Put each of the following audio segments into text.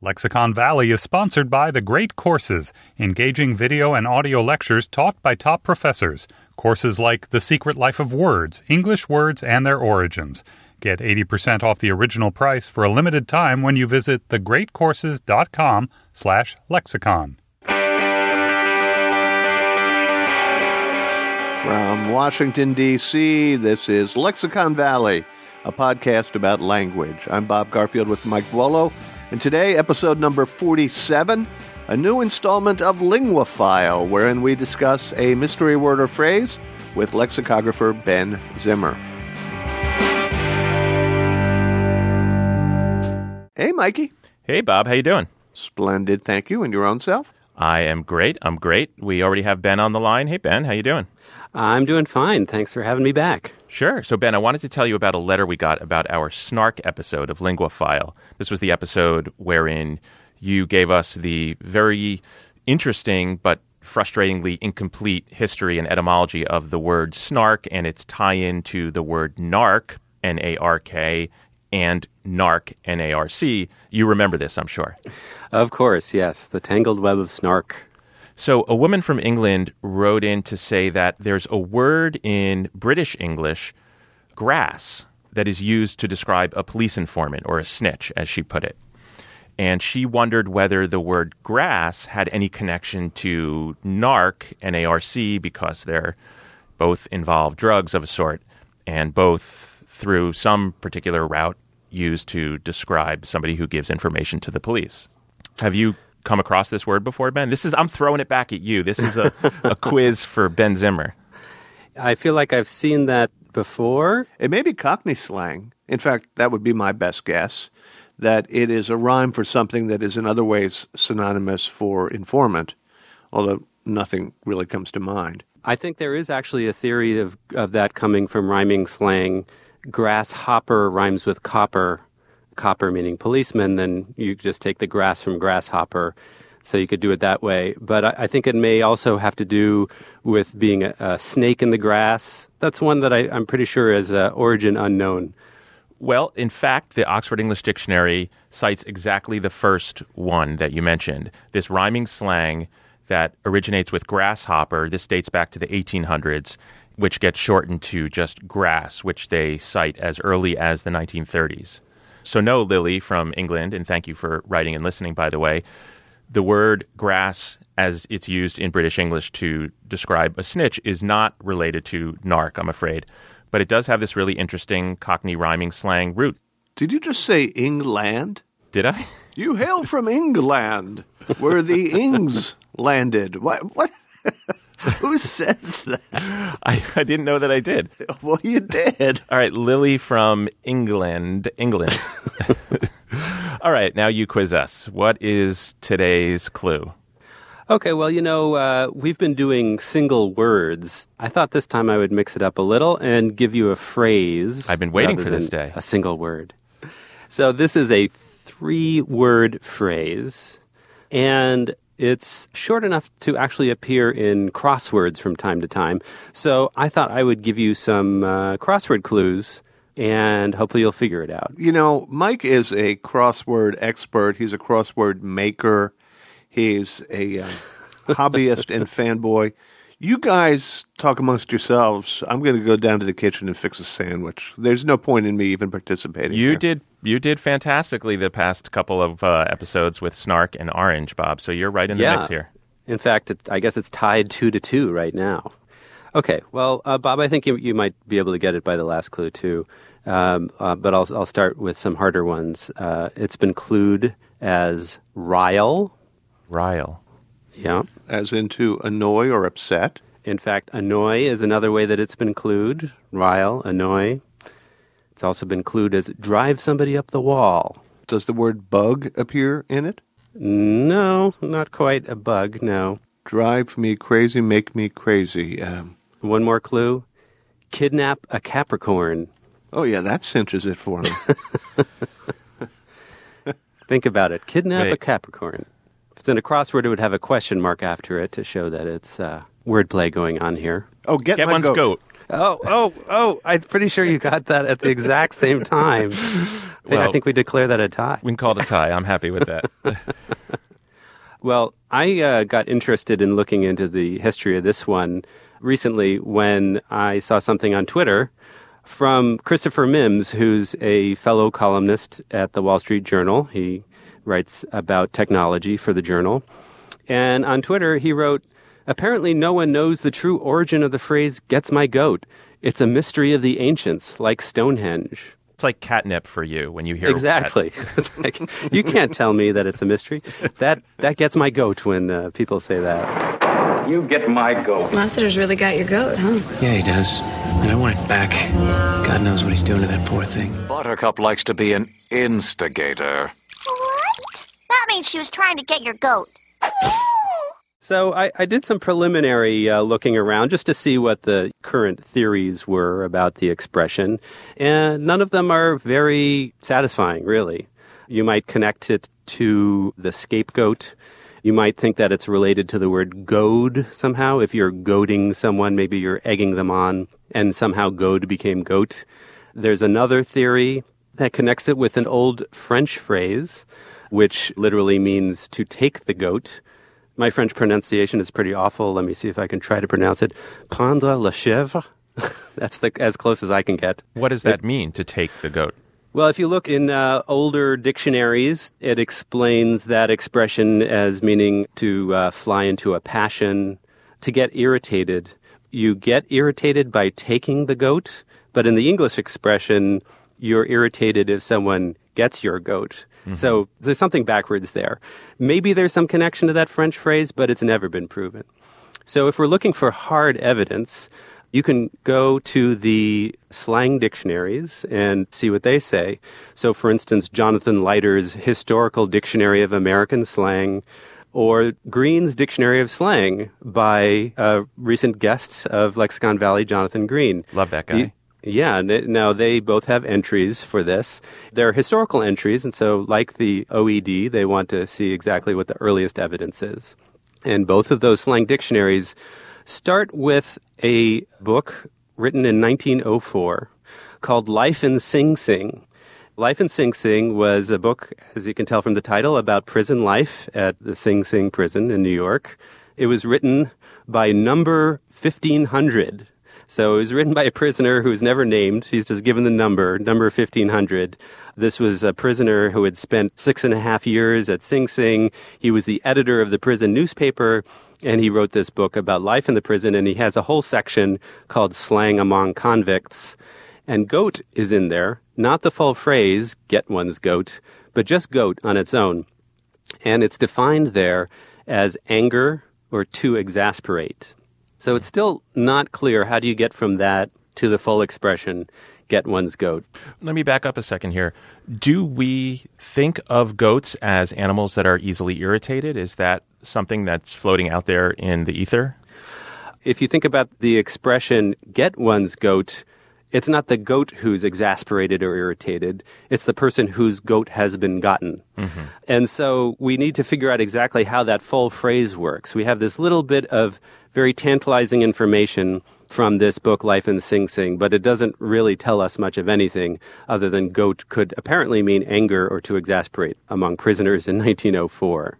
Lexicon Valley is sponsored by The Great Courses, engaging video and audio lectures taught by top professors. Courses like The Secret Life of Words, English Words and Their Origins. Get 80% off the original price for a limited time when you visit thegreatcourses.com slash lexicon. From Washington, D.C., this is Lexicon Valley, a podcast about language. I'm Bob Garfield with Mike Vuolo. And today, episode number 47, a new installment of Linguaphile, wherein we discuss a mystery word or phrase with lexicographer Ben Zimmer. Hey, Mikey. Hey, Bob. How you doing? Splendid, thank you. And your own self? I am great. I'm great. We already have Ben on the line. Hey, Ben. How you doing? I'm doing fine. Thanks for having me back. Sure. So, Ben, I wanted to tell you about a letter we got about our snark episode of Linguaphile. This was the episode wherein you gave us the very interesting but frustratingly incomplete history and etymology of the word snark and its tie in to the word narc, N A R K, and narc, N A R C. You remember this, I'm sure. Of course, yes. The tangled web of snark. So, a woman from England wrote in to say that there's a word in British English, grass, that is used to describe a police informant or a snitch, as she put it. And she wondered whether the word grass had any connection to narc, N A R C, because they're both involve drugs of a sort, and both through some particular route used to describe somebody who gives information to the police. Have you come across this word before, Ben? This is I'm throwing it back at you. This is a, a quiz for Ben Zimmer. I feel like I've seen that before. It may be Cockney slang. In fact, that would be my best guess. That it is a rhyme for something that is in other ways synonymous for informant, although nothing really comes to mind. I think there is actually a theory of, of that coming from rhyming slang. Grasshopper rhymes with copper, copper meaning policeman, then you just take the grass from grasshopper. So you could do it that way. But I, I think it may also have to do with being a, a snake in the grass. That's one that I, am pretty sure is uh, origin unknown. Well, in fact, the Oxford English Dictionary cites exactly the first one that you mentioned. This rhyming slang that originates with grasshopper. This dates back to the 1800s, which gets shortened to just grass, which they cite as early as the 1930s. So, no, Lily from England, and thank you for writing and listening, by the way. The word grass, as it's used in British English to describe a snitch, is not related to narc, I'm afraid. But it does have this really interesting Cockney rhyming slang root. Did you just say England? Did I? You hail from England, where the Ings landed. What? What? Who says that? I, I didn't know that I did. Well, you did. All right, Lily from England. England. All right, now you quiz us. What is today's clue? Okay, well, you know, uh, we've been doing single words. I thought this time I would mix it up a little and give you a phrase. I've been waiting for this day. A single word. So this is a three word phrase, and it's short enough to actually appear in crosswords from time to time. So I thought I would give you some uh, crossword clues, and hopefully you'll figure it out. You know, Mike is a crossword expert. He's a crossword maker. He's a uh, hobbyist and fanboy. You guys talk amongst yourselves. I'm going to go down to the kitchen and fix a sandwich. There's no point in me even participating. You here. did you did fantastically the past couple of uh, episodes with Snark and Orange, Bob. So you're right in the Yeah. mix here. In fact, it, I guess it's tied two to two right now. Okay, well, uh, Bob, I think you, you might be able to get it by the last clue too. Um, uh, but I'll, I'll start with some harder ones. Uh, it's been clued as Rile. Rile. Yeah. as into annoy or upset. In fact, annoy is another way that it's been clued. Rile, annoy. It's also been clued as drive somebody up the wall. Does the word bug appear in it? No, not quite a bug, no. Drive me crazy, make me crazy. Um, One more clue kidnap a Capricorn. oh, yeah, that cinches it for me. Think about it. Kidnap a Capricorn. If it's in a crossword, it would have a question mark after it to show that it's uh, wordplay going on here. oh, get, Get my one's goat. goat. Oh, oh, oh! I'm pretty sure you got that at the exact same time. Hey, I Well- think we declare that a tie. We can call it a tie. I'm happy with that. Well, I uh, got interested in looking into the history of this one recently when I saw something on Twitter from Christopher Mims, who's a fellow columnist at the Wall Street Journal. He writes about technology for the journal. And on Twitter, he wrote, Apparently, no one knows the true origin of the phrase, gets my goat. It's a mystery of the ancients, like Stonehenge. it's like catnip for you when you hear that. Exactly. Like, you can't tell me that it's a mystery. That that gets my goat when uh, people say that. You get my goat. Lassiter's really got your goat, huh? Yeah, he does. And I want it back. God knows what he's doing to that poor thing. Buttercup likes to be an instigator. That means she was trying to get your goat. So I, I did some preliminary uh, looking around just to see what the current theories were about the expression, and none of them are very satisfying, really. You might connect it to the scapegoat. You might think that it's related to the word goad somehow. If you're goading someone, maybe you're egging them on, and somehow goad became goat. There's another theory that connects it with an old French phrase, which literally means to take the goat. My French pronunciation is pretty awful. Let me see if I can try to pronounce it. Prendre la chèvre. That's the, as close as I can get. What does that mean to take the goat? Well, if you look in uh, older dictionaries, it explains that expression as meaning to uh, fly into a passion, to get irritated. You get irritated by taking the goat, but in the English expression, you're irritated if someone gets your goat. So mm-hmm. there's something backwards there. Maybe there's some connection to that French phrase, but it's never been proven. So if we're looking for hard evidence, you can go to the slang dictionaries and see what they say. So, for instance, Jonathan Lighter's Historical Dictionary of American Slang, or Green's Dictionary of Slang by a recent guest of Lexicon Valley, Jonathan Green. Love that guy. Yeah, now they both have entries for this. They're historical entries, and so, like the OED, they want to see exactly what the earliest evidence is. And both of those slang dictionaries start with a book written in 1904 called Life in Sing Sing. Life in Sing Sing was a book, as you can tell from the title, about prison life at the Sing Sing prison in New York. It was written by number 1500. So it was written by a prisoner who was never named. He's just given the number, number 1500. This was a prisoner who had spent six and a half years at Sing Sing. He was the editor of the prison newspaper, and he wrote this book about life in the prison, and he has a whole section called Slang Among Convicts. And goat is in there, not the full phrase, get one's goat, but just goat on its own. And it's defined there as anger or to exasperate. So it's still not clear how do you get from that to the full expression, get one's goat. Let me back up a second here. Do we think of goats as animals that are easily irritated? Is that something that's floating out there in the ether? If you think about the expression get one's goat, it's not the goat who's exasperated or irritated. It's the person whose goat has been gotten. Mm-hmm. And so we need to figure out exactly how that full phrase works. We have this little bit of very tantalizing information from this book, Life in Sing Sing, but it doesn't really tell us much of anything other than goat could apparently mean anger or to exasperate among prisoners in 1904.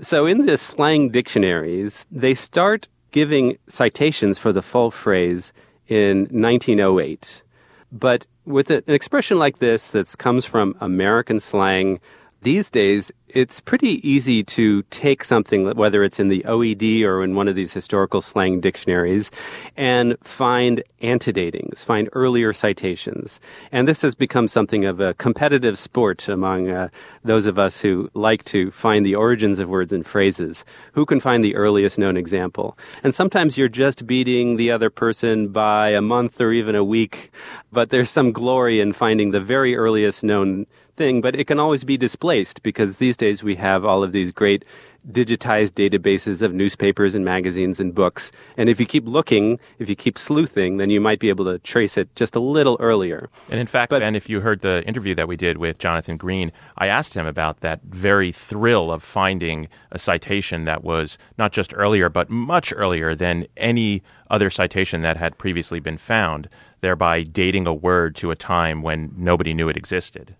So in the slang dictionaries, they start giving citations for the full phrase in 1908. But with an expression like this that comes from American slang, these days it's pretty easy to take something, whether it's in the OED or in one of these historical slang dictionaries, and find antedatings, find earlier citations. And this has become something of a competitive sport among uh, those of us who like to find the origins of words and phrases. Who can find the earliest known example? And sometimes you're just beating the other person by a month or even a week, but there's some glory in finding the very earliest known thing, but it can always be displaced because these days we have all of these great digitized databases of newspapers and magazines and books. And if you keep looking, if you keep sleuthing, then you might be able to trace it just a little earlier. And in fact, But- Ben, if you heard the interview that we did with Jonathan Green, I asked him about that very thrill of finding a citation that was not just earlier, but much earlier than any other citation that had previously been found, thereby dating a word to a time when nobody knew it existed.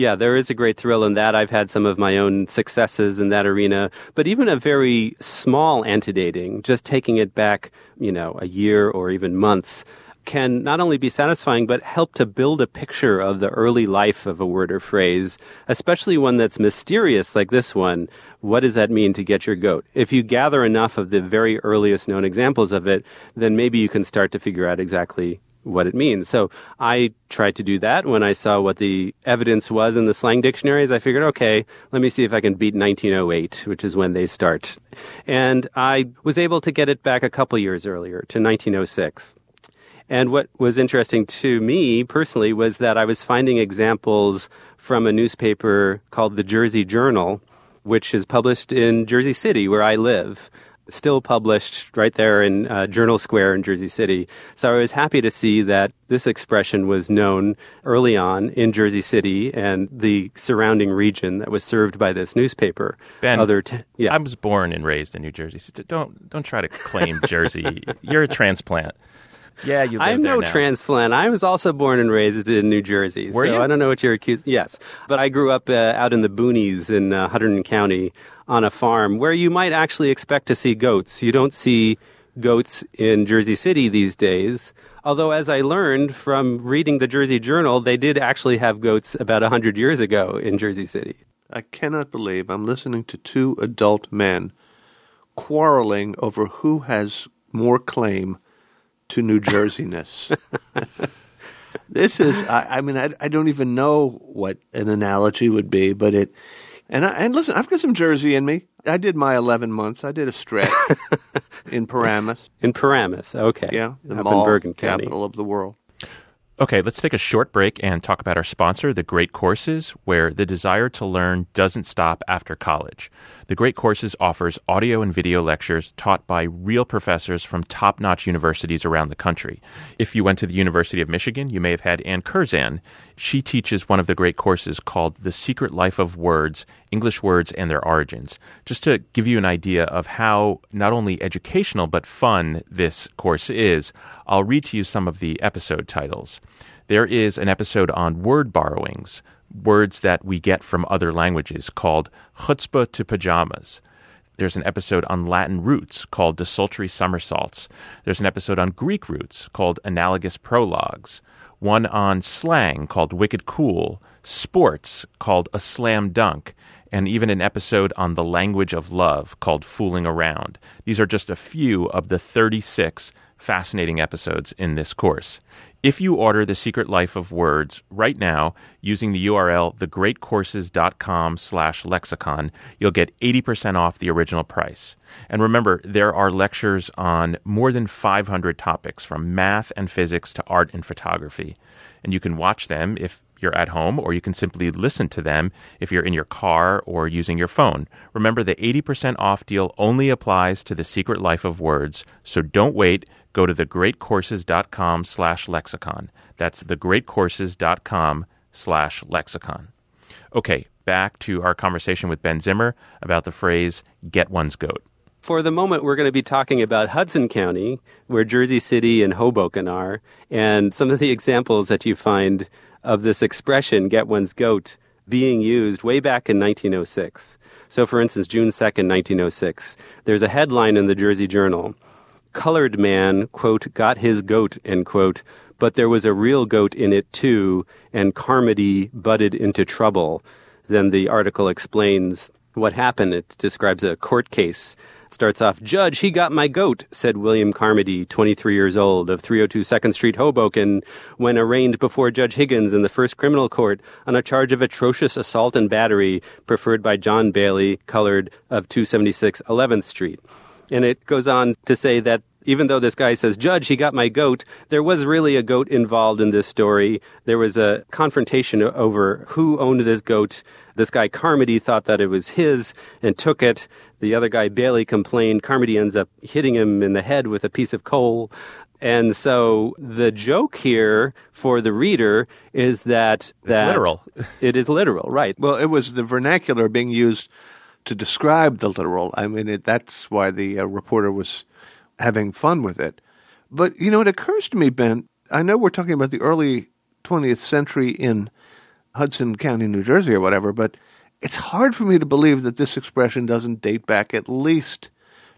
Yeah, there is a great thrill in that. I've had some of my own successes in that arena, but even a very small antedating, just taking it back, you know, a year or even months, can not only be satisfying, but help to build a picture of the early life of a word or phrase, especially one that's mysterious like this one. What does that mean to get your goat? If you gather enough of the very earliest known examples of it, then maybe you can start to figure out exactly what it means. So I tried to do that when I saw what the evidence was in the slang dictionaries. I figured, okay, let me see if I can beat 1908, which is when they start. And I was able to get it back a couple years earlier to 1906. And what was interesting to me personally was that I was finding examples from a newspaper called the Jersey Journal, which is published in Jersey City, where I live still published right there in uh, Journal Square in Jersey City. So I was happy to see that this expression was known early on in Jersey City and the surrounding region that was served by this newspaper. Ben, Other t- yeah. I was born and raised in New Jersey. So don't don't try to claim Jersey. You're a transplant. Yeah, you live I'm no now. transplant. I was also born and raised in New Jersey. Were so you? I don't know what you're accused. Yes, but I grew up uh, out in the boonies in uh, Hunterdon County on a farm where you might actually expect to see goats. You don't see goats in Jersey City these days. Although, as I learned from reading the Jersey Journal, they did actually have goats about 100 years ago in Jersey City. I cannot believe I'm listening to two adult men quarreling over who has more claim to New Jerseyness. this is, I, I mean, I, I don't even know what an analogy would be, but it, and I, and listen, I've got some Jersey in me. I did my 11 months. I did a stretch in Paramus. In Paramus, okay. Yeah, the up mall in Bergen County. capital of the world. Okay, let's take a short break and talk about our sponsor, The Great Courses, where the desire to learn doesn't stop after college. The Great Courses offers audio and video lectures taught by real professors from top notch universities around the country. If you went to the University of Michigan, you may have had Anne Curzan. She teaches one of the great courses called The Secret Life of Words English Words and Their Origins. Just to give you an idea of how not only educational but fun this course is, I'll read to you some of the episode titles. There is an episode on word borrowings, words that we get from other languages, called chutzpah to pajamas. There's an episode on Latin roots called Desultory Somersaults. There's an episode on Greek roots called Analogous Prologues. One on slang called Wicked Cool. Sports called A Slam Dunk. And even an episode on the language of love called Fooling Around. These are just a few of the 36 fascinating episodes in this course. If you order The Secret Life of Words right now using the URL thegreatcourses.com slash lexicon, you'll get 80% off the original price. And remember, there are lectures on more than 500 topics from math and physics to art and photography. And you can watch them if you're at home, or you can simply listen to them if you're in your car or using your phone. Remember, the 80% off deal only applies to The Secret Life of Words, so don't wait. Go to thegreatcourses.com slash lexicon. That's thegreatcourses.com slash lexicon. Okay, back to our conversation with Ben Zimmer about the phrase get one's goat. For the moment, we're going to be talking about Hudson County, where Jersey City and Hoboken are, and some of the examples that you find of this expression, get one's goat, being used way back in 1906. So, for instance, June 2nd, 1906, there's a headline in the Jersey Journal Colored man, quote, got his goat, end quote, but there was a real goat in it too, and Carmody butted into trouble. Then the article explains what happened. It describes a court case. Starts off, Judge, he got my goat, said William Carmody, 23 years old, of 302 2nd Street, Hoboken, when arraigned before Judge Higgins in the first criminal court on a charge of atrocious assault and battery preferred by John Bailey, colored, of 276 11th Street. And it goes on to say that even though this guy says, Judge, he got my goat, there was really a goat involved in this story. There was a confrontation over who owned this goat. This guy Carmody thought that it was his and took it. The other guy, Bailey, complained. Carmody ends up hitting him in the head with a piece of coal. And so the joke here for the reader is that that literal. it is literal, right? Well, it was the vernacular being used to describe the literal. I mean, it, that's why the uh, reporter was having fun with it. But, you know, it occurs to me, Ben, I know we're talking about the early 20th century in Hudson County, New Jersey, or whatever, but it's hard for me to believe that this expression doesn't date back at least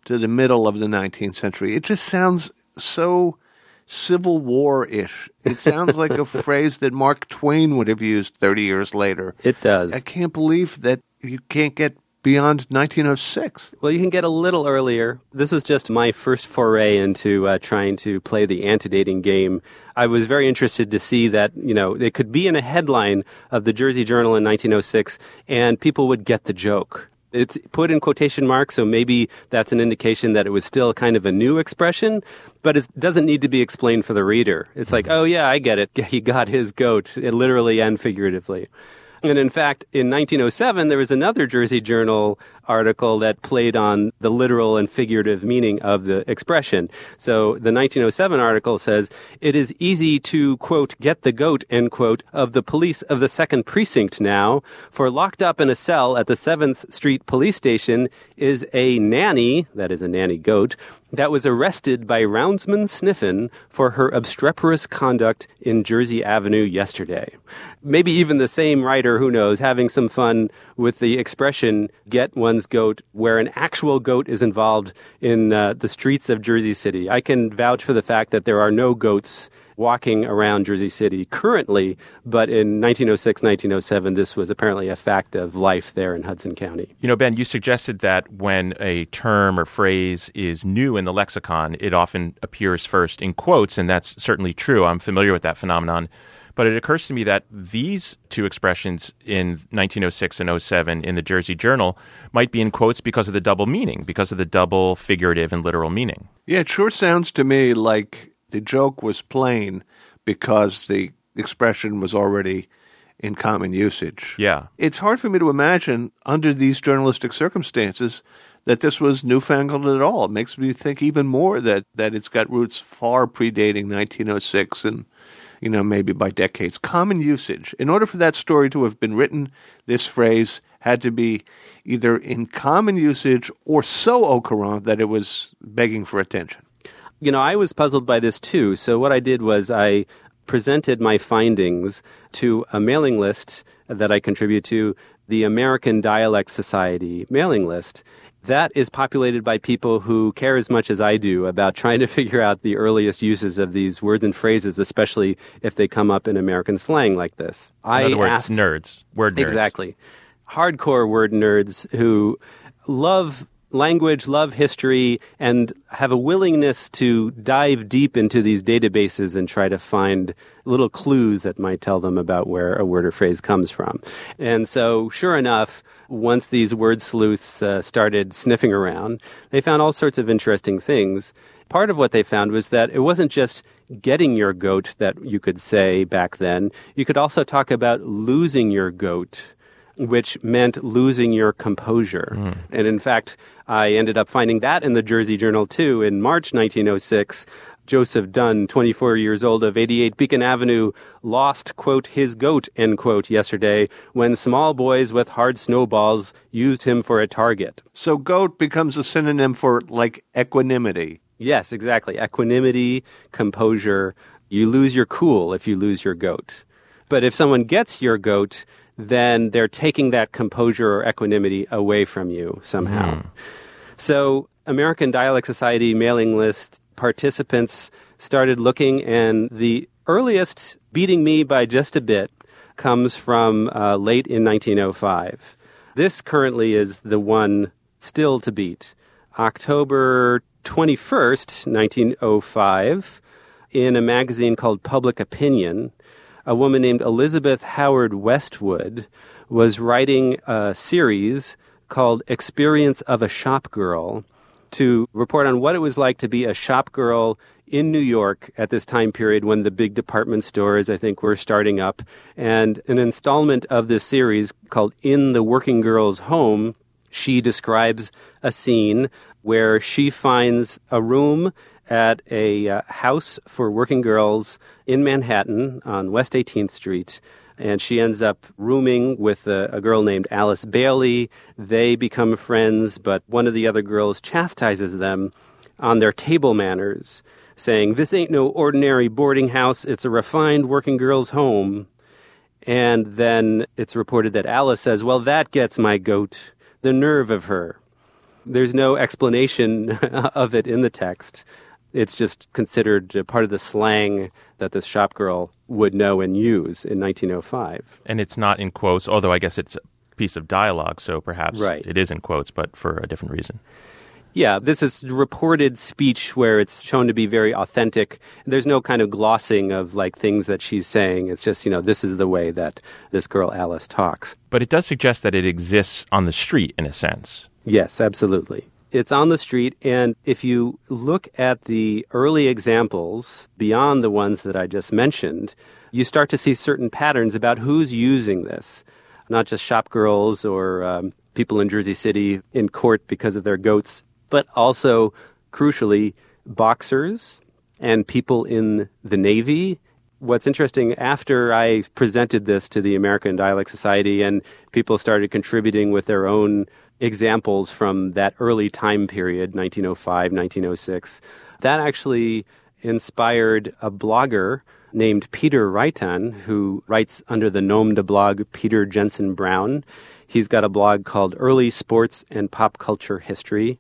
to the middle of the 19th century. It just sounds so Civil War ish. It sounds like a phrase that Mark Twain would have used 30 years later. It does. I can't believe that you can't get beyond 1906. Well, you can get a little earlier. This was just my first foray into uh, trying to play the antedating game. I was very interested to see that, you know, it could be in a headline of the Jersey Journal in 1906 and people would get the joke. It's put in quotation marks, so maybe that's an indication that it was still kind of a new expression, but it doesn't need to be explained for the reader. It's like, oh yeah, I get it. He got his goat, literally and figuratively. And in fact, in 1907, there was another Jersey Journal article that played on the literal and figurative meaning of the expression. So the 1907 article says, it is easy to, quote, get the goat, end quote, of the police of the second precinct now, for locked up in a cell at the 7th Street police station is a nanny, that is a nanny goat, that was arrested by Roundsman Sniffen for her obstreperous conduct in Jersey Avenue yesterday. Maybe even the same writer, who knows, having some fun with the expression get one's goat, where an actual goat is involved in uh, the streets of Jersey City. I can vouch for the fact that there are no goats walking around Jersey City currently, but in 1906, 1907, this was apparently a fact of life there in Hudson County. You know, Ben, you suggested that when a term or phrase is new in the lexicon, it often appears first in quotes, and that's certainly true. I'm familiar with that phenomenon. But it occurs to me that these two expressions in 1906 and 07 in the Jersey Journal might be in quotes because of the double meaning, because of the double figurative and literal meaning. Yeah, it sure sounds to me like the joke was plain because the expression was already in common usage. Yeah. It's hard for me to imagine under these journalistic circumstances that this was newfangled at all. It makes me think even more that, that it's got roots far predating 1906 and you know, maybe by decades. Common usage. In order for that story to have been written, this phrase had to be either in common usage or so au courant that it was begging for attention. You know, I was puzzled by this too. So what I did was I presented my findings to a mailing list that I contribute to, the American Dialect Society mailing list that is populated by people who care as much as I do about trying to figure out the earliest uses of these words and phrases, especially if they come up in American slang like this. In I other words, asked, nerds, word nerds. Exactly. Hardcore word nerds who love language, love history, and have a willingness to dive deep into these databases and try to find little clues that might tell them about where a word or phrase comes from. And so, sure enough, once these word sleuths uh, started sniffing around, they found all sorts of interesting things. Part of what they found was that it wasn't just getting your goat that you could say back then. You could also talk about losing your goat which meant losing your composure. Mm. And in fact, I ended up finding that in the Jersey Journal too in March 1906. Joseph Dunn, 24 years old of 88 Beacon Avenue, lost, quote, his goat, end quote, yesterday when small boys with hard snowballs used him for a target. So goat becomes a synonym for like equanimity. Yes, exactly. Equanimity, composure. You lose your cool if you lose your goat. But if someone gets your goat, then they're taking that composure or equanimity away from you somehow. Mm. So, American Dialect Society mailing list participants started looking, and the earliest beating me by just a bit comes from uh, late in 1905. This currently is the one still to beat. October 21st, 1905, in a magazine called Public Opinion, a woman named Elizabeth Howard Westwood was writing a series called Experience of a Shop Girl to report on what it was like to be a shop girl in New York at this time period when the big department stores, I think, were starting up. And an installment of this series called In the Working Girl's Home, she describes a scene where she finds a room at a uh, house for working girls in Manhattan on West 18th Street. And she ends up rooming with a, a, girl named Alice Bailey. They become friends, but one of the other girls chastises them on their table manners, saying, This ain't no ordinary boarding house, it's a refined working girl's home. And then it's reported that Alice says, Well, that gets my goat, the nerve of her. There's no explanation of it in the text. It's just considered a part of the slang that this shop girl would know and use in 1905. And it's not in quotes, although I guess it's a piece of dialogue, so perhaps Right. it is in quotes, but for a different reason. Yeah, this is reported speech where it's shown to be very authentic. There's no kind of glossing of like things that she's saying. It's just, you know, this is the way that this girl Alice talks. But it does suggest that it exists on the street in a sense. Yes, absolutely. It's on the street, and if you look at the early examples beyond the ones that I just mentioned, you start to see certain patterns about who's using this. Not just shop girls or um, people in Jersey City in court because of their goats, but also, crucially, boxers and people in the Navy. What's interesting, after I presented this to the American Dialect Society and people started contributing with their own examples from that early time period, 1905, 1906, that actually inspired a blogger named Peter Reitan, who writes under the nom de blog Peter Jensen Brown. He's got a blog called Early Sports and Pop Culture History.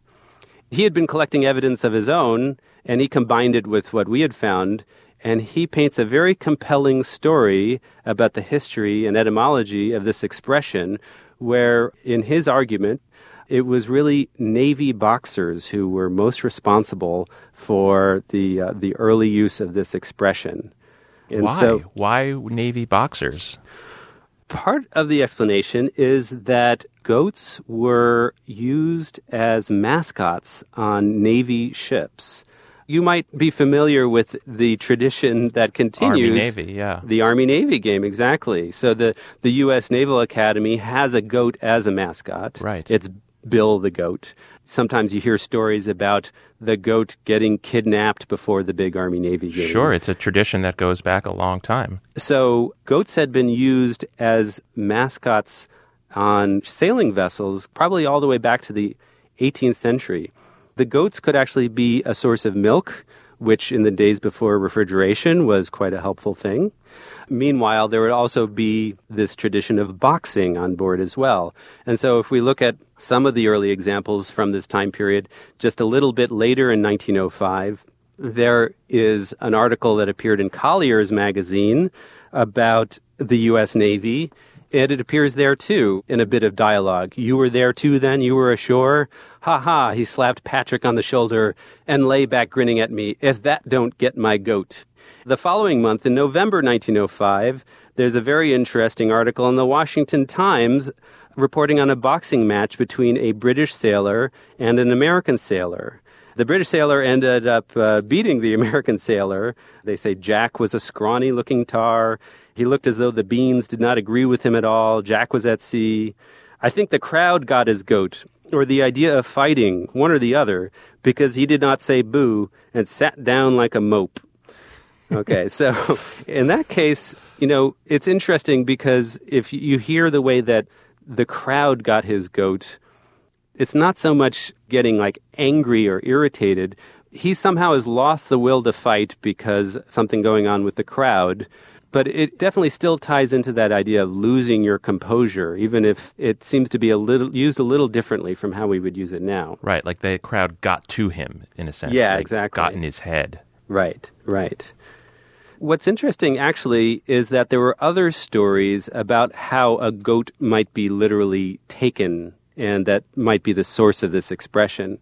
He had been collecting evidence of his own, and he combined it with what we had found, and he paints a very compelling story about the history and etymology of this expression, where, in his argument, it was really Navy boxers who were most responsible for the uh, the early use of this expression. And Why? so Why Navy boxers? part of the explanation is that goats were used as mascots on Navy ships. You might be familiar with the tradition that continues. Navy, yeah. The Army Navy game, exactly. So the, the U.S. Naval Academy has a goat as a mascot. Right. It's Bill the goat. Sometimes you hear stories about the goat getting kidnapped before the big Army Navy game. Sure, it's a tradition that goes back a long time. So goats had been used as mascots on sailing vessels probably all the way back to the 18th century. The goats could actually be a source of milk, which in the days before refrigeration was quite a helpful thing. Meanwhile, there would also be this tradition of boxing on board as well. And so if we look at some of the early examples from this time period, just a little bit later in 1905, there is an article that appeared in Collier's magazine about the U.S. Navy. And it appears there too in a bit of dialogue. You were there too then? You were ashore? Ha ha, he slapped Patrick on the shoulder and lay back grinning at me. If that don't get my goat. The following month, in November 1905, there's a very interesting article in the Washington Times reporting on a boxing match between a British sailor and an American sailor. The British sailor ended up uh, beating the American sailor. They say Jack was a scrawny looking tar. He looked as though the beans did not agree with him at all. Jack was at sea. I think the crowd got his goat, or the idea of fighting, one or the other, because he did not say boo and sat down like a mope. Okay, so in that case, you know, it's interesting because if you hear the way that the crowd got his goat, it's not so much getting like angry or irritated. He somehow has lost the will to fight because something going on with the crowd. But it definitely still ties into that idea of losing your composure, even if it seems to be a little used a little differently from how we would use it now. Right, like the crowd got to him in a sense. Yeah, exactly. Got in his head. Right, right. What's interesting actually is that there were other stories about how a goat might be literally taken and that might be the source of this expression.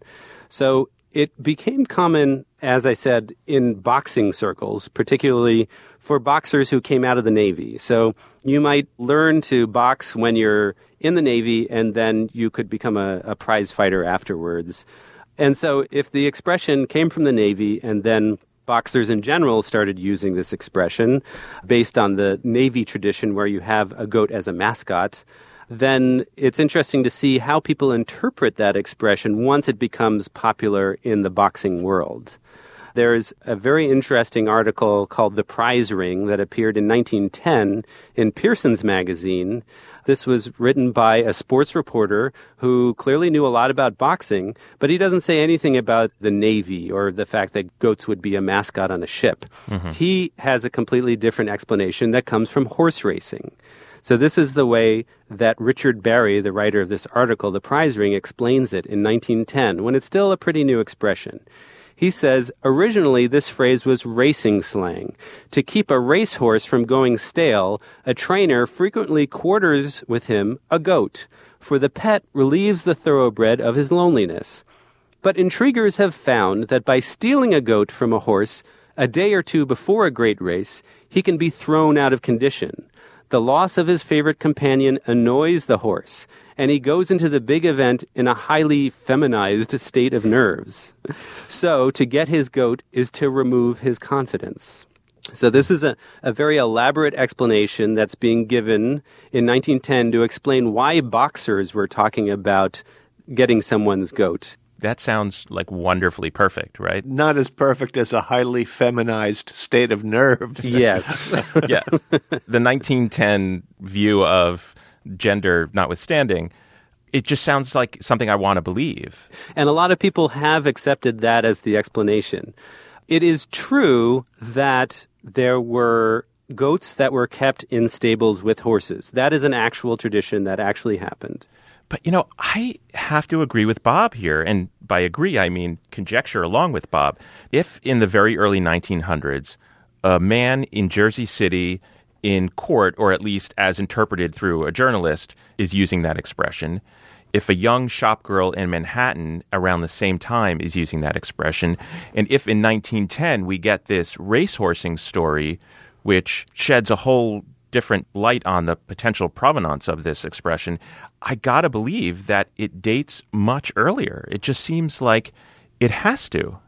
So it became common, as I said, in boxing circles, particularly for boxers who came out of the Navy. So you might learn to box when you're in the Navy and then you could become a, a prize fighter afterwards. And so if the expression came from the Navy and then boxers in general started using this expression based on the Navy tradition where you have a goat as a mascot, then it's interesting to see how people interpret that expression once it becomes popular in the boxing world. There's a very interesting article called The Prize Ring that appeared in 1910 in Pearson's magazine This was written by a sports reporter who clearly knew a lot about boxing, but he doesn't say anything about the Navy or the fact that goats would be a mascot on a ship. Mm-hmm. He has a completely different explanation that comes from horse racing. So this is the way that Richard Barry, the writer of this article, The Prize Ring, explains it in 1910, when it's still a pretty new expression. He says, originally this phrase was racing slang. To keep a racehorse from going stale, a trainer frequently quarters with him a goat, for the pet relieves the thoroughbred of his loneliness. But intriguers have found that by stealing a goat from a horse a day or two before a great race, he can be thrown out of condition. The loss of his favorite companion annoys the horse, and he goes into the big event in a highly feminized state of nerves. So, to get his goat is to remove his confidence. So, this is a, a very elaborate explanation that's being given in 1910 to explain why boxers were talking about getting someone's goat. That sounds like wonderfully perfect, right? Not as perfect as a highly feminized state of nerves. Yes. yeah. The 1910 view of gender notwithstanding, it just sounds like something I want to believe. And a lot of people have accepted that as the explanation. It is true that there were goats that were kept in stables with horses. That is an actual tradition that actually happened. But you know, I have to agree with Bob here. And by agree, I mean conjecture along with Bob. If in the very early 1900s, a man in Jersey City in court, or at least as interpreted through a journalist, is using that expression, if a young shopgirl in Manhattan around the same time is using that expression, and if in 1910 we get this racehorsing story, which sheds a whole different light on the potential provenance of this expression, I gotta believe that it dates much earlier. It just seems like it has to.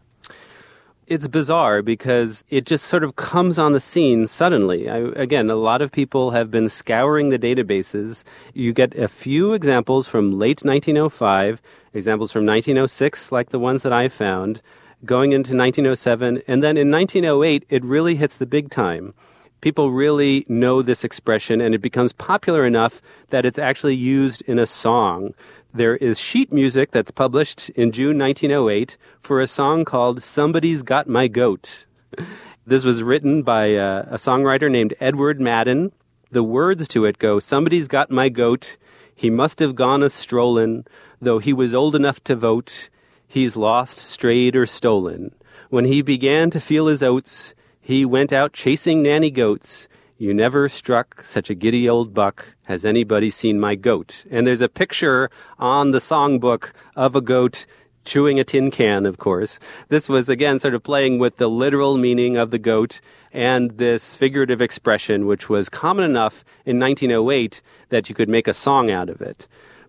It's bizarre because it just sort of comes on the scene suddenly. I, again, a lot of people have been scouring the databases. You get a few examples from late 1905, examples from 1906, like the ones that I found, going into 1907, and then in 1908, it really hits the big time people really know this expression and it becomes popular enough that it's actually used in a song. There is sheet music that's published in June 1908 for a song called Somebody's Got My Goat. This was written by a, a songwriter named Edward Madden. The words to it go Somebody's got my goat. He must have gone a strollin', though he was old enough to vote. He's lost, strayed, or stolen. When he began to feel his oats, he went out chasing nanny goats. You never struck such a giddy old buck. Has anybody seen my goat? And there's a picture on the songbook of a goat chewing a tin can, of course. This was, again, sort of playing with the literal meaning of the goat and this figurative expression, which was common enough in 1908 that you could make a song out of it.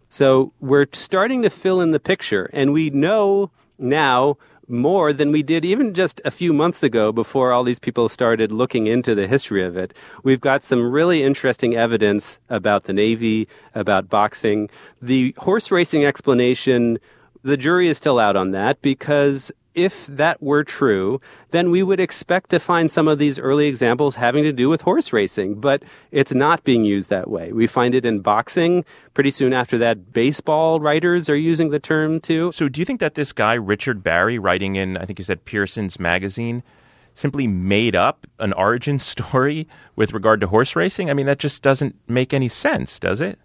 So we're starting to fill in the picture, and we know now more than we did even just a few months ago before all these people started looking into the history of it. We've got some really interesting evidence about the Navy, about boxing. The horse racing explanation, the jury is still out on that because if that were true, then we would expect to find some of these early examples having to do with horse racing, but it's not being used that way. We find it in boxing. Pretty soon after that, baseball writers are using the term too. So, do you think that this guy, Richard Barry, writing in, I think you said Pearson's magazine, simply made up an origin story with regard to horse racing? I mean, that just doesn't make any sense, does it?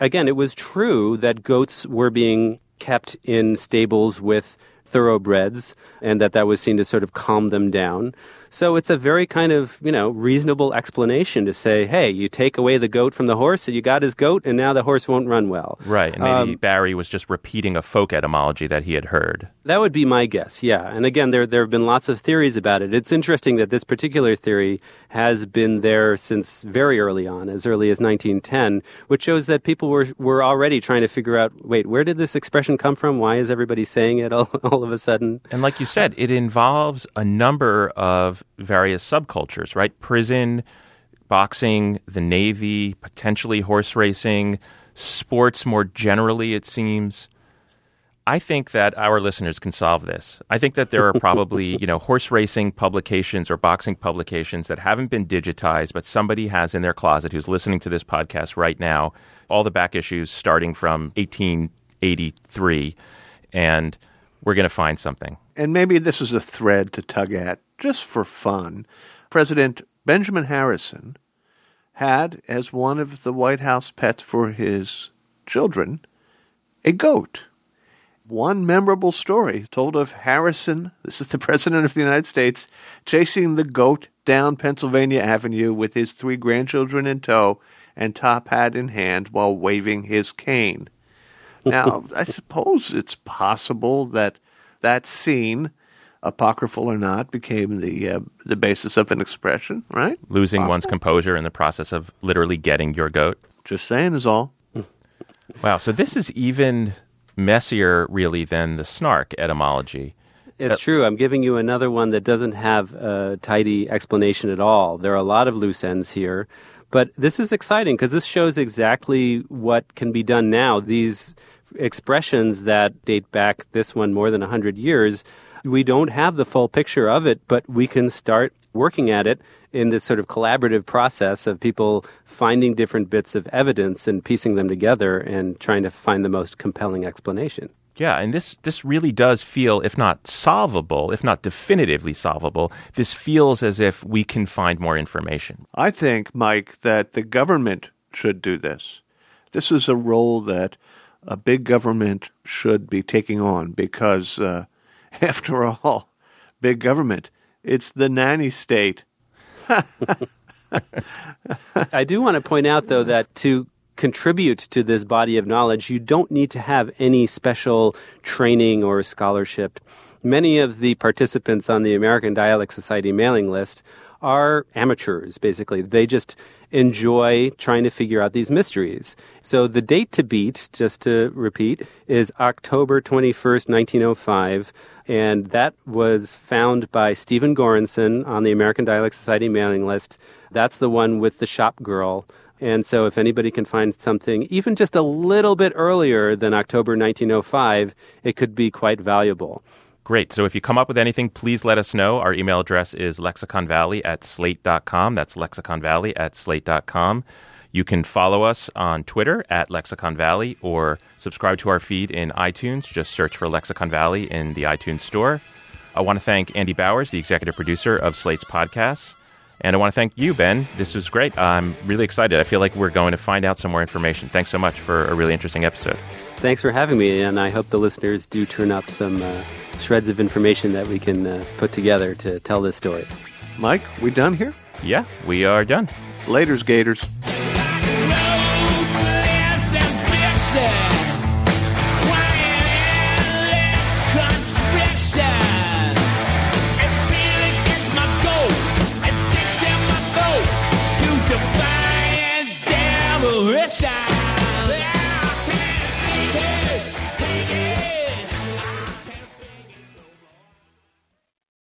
Again, it was true that goats were being kept in stables with thoroughbreds and that that was seen to sort of calm them down. So it's a very kind of, you know, reasonable explanation to say, hey, you take away the goat from the horse, and you got his goat, and now the horse won't run well. Right. And maybe Um, Barry was just repeating a folk etymology that he had heard. That would be my guess, yeah. And again, there there have been lots of theories about it. It's interesting that this particular theory has been there since very early on, as early as 1910, which shows that people were were already trying to figure out, wait, where did this expression come from? Why is everybody saying it all, all of a sudden? And like you said, it involves a number of various subcultures, right? Prison, boxing, the Navy, potentially horse racing, sports more generally, it seems. I think that our listeners can solve this. I think that there are probably, you know, horse racing publications or boxing publications that haven't been digitized, but somebody has in their closet who's listening to this podcast right now, all the back issues starting from 1883, and we're going to find something. And maybe this is a thread to tug at just for fun. President Benjamin Harrison had as one of the White House pets for his children a goat one memorable story told of Harrison, this is the President of the United States, chasing the goat down Pennsylvania Avenue with his three grandchildren in tow and top hat in hand while waving his cane. Now, I suppose it's possible that that scene, apocryphal or not, became the uh, the basis of an expression, right? Losing Possible? one's composure in the process of literally getting your goat. Just saying is all. Wow, so this is even messier, really, than the snark etymology. It's true. I'm giving you another one that doesn't have a tidy explanation at all. There are a lot of loose ends here. But this is exciting because this shows exactly what can be done now. These expressions that date back this one more than 100 years, we don't have the full picture of it, but we can start working at it in this sort of collaborative process of people finding different bits of evidence and piecing them together and trying to find the most compelling explanation. Yeah, and this this really does feel, if not solvable, if not definitively solvable, this feels as if we can find more information. I think, Mike, that the government should do this. This is a role that a big government should be taking on because, uh, after all, big government, it's the nanny state. I do want to point out, though, that to contribute to this body of knowledge, you don't need to have any special training or scholarship. Many of the participants on the American Dialect Society mailing list are amateurs, basically. They just enjoy trying to figure out these mysteries. So the date to beat, just to repeat, is October 21st, 1905. And that was found by Stephen Goranson on the American Dialect Society mailing list. That's the one with the shop girl. And so, if anybody can find something even just a little bit earlier than October 1905, it could be quite valuable. Great. So if you come up with anything, please let us know. Our email address is lexiconvalley at slate.com. That's lexiconvalley at slate.com. You can follow us on Twitter at Lexicon Valley or subscribe to our feed in iTunes. Just search for Lexicon Valley in the iTunes store. I want to thank Andy Bowers, the executive producer of Slate's podcasts. And I want to thank you, Ben. This was great. I'm really excited. I feel like we're going to find out some more information. Thanks so much for a really interesting episode. Thanks for having me, and I hope the listeners do turn up some uh, shreds of information that we can uh, put together to tell this story. Mike, we done here? Yeah, we are done. Laters, Gators.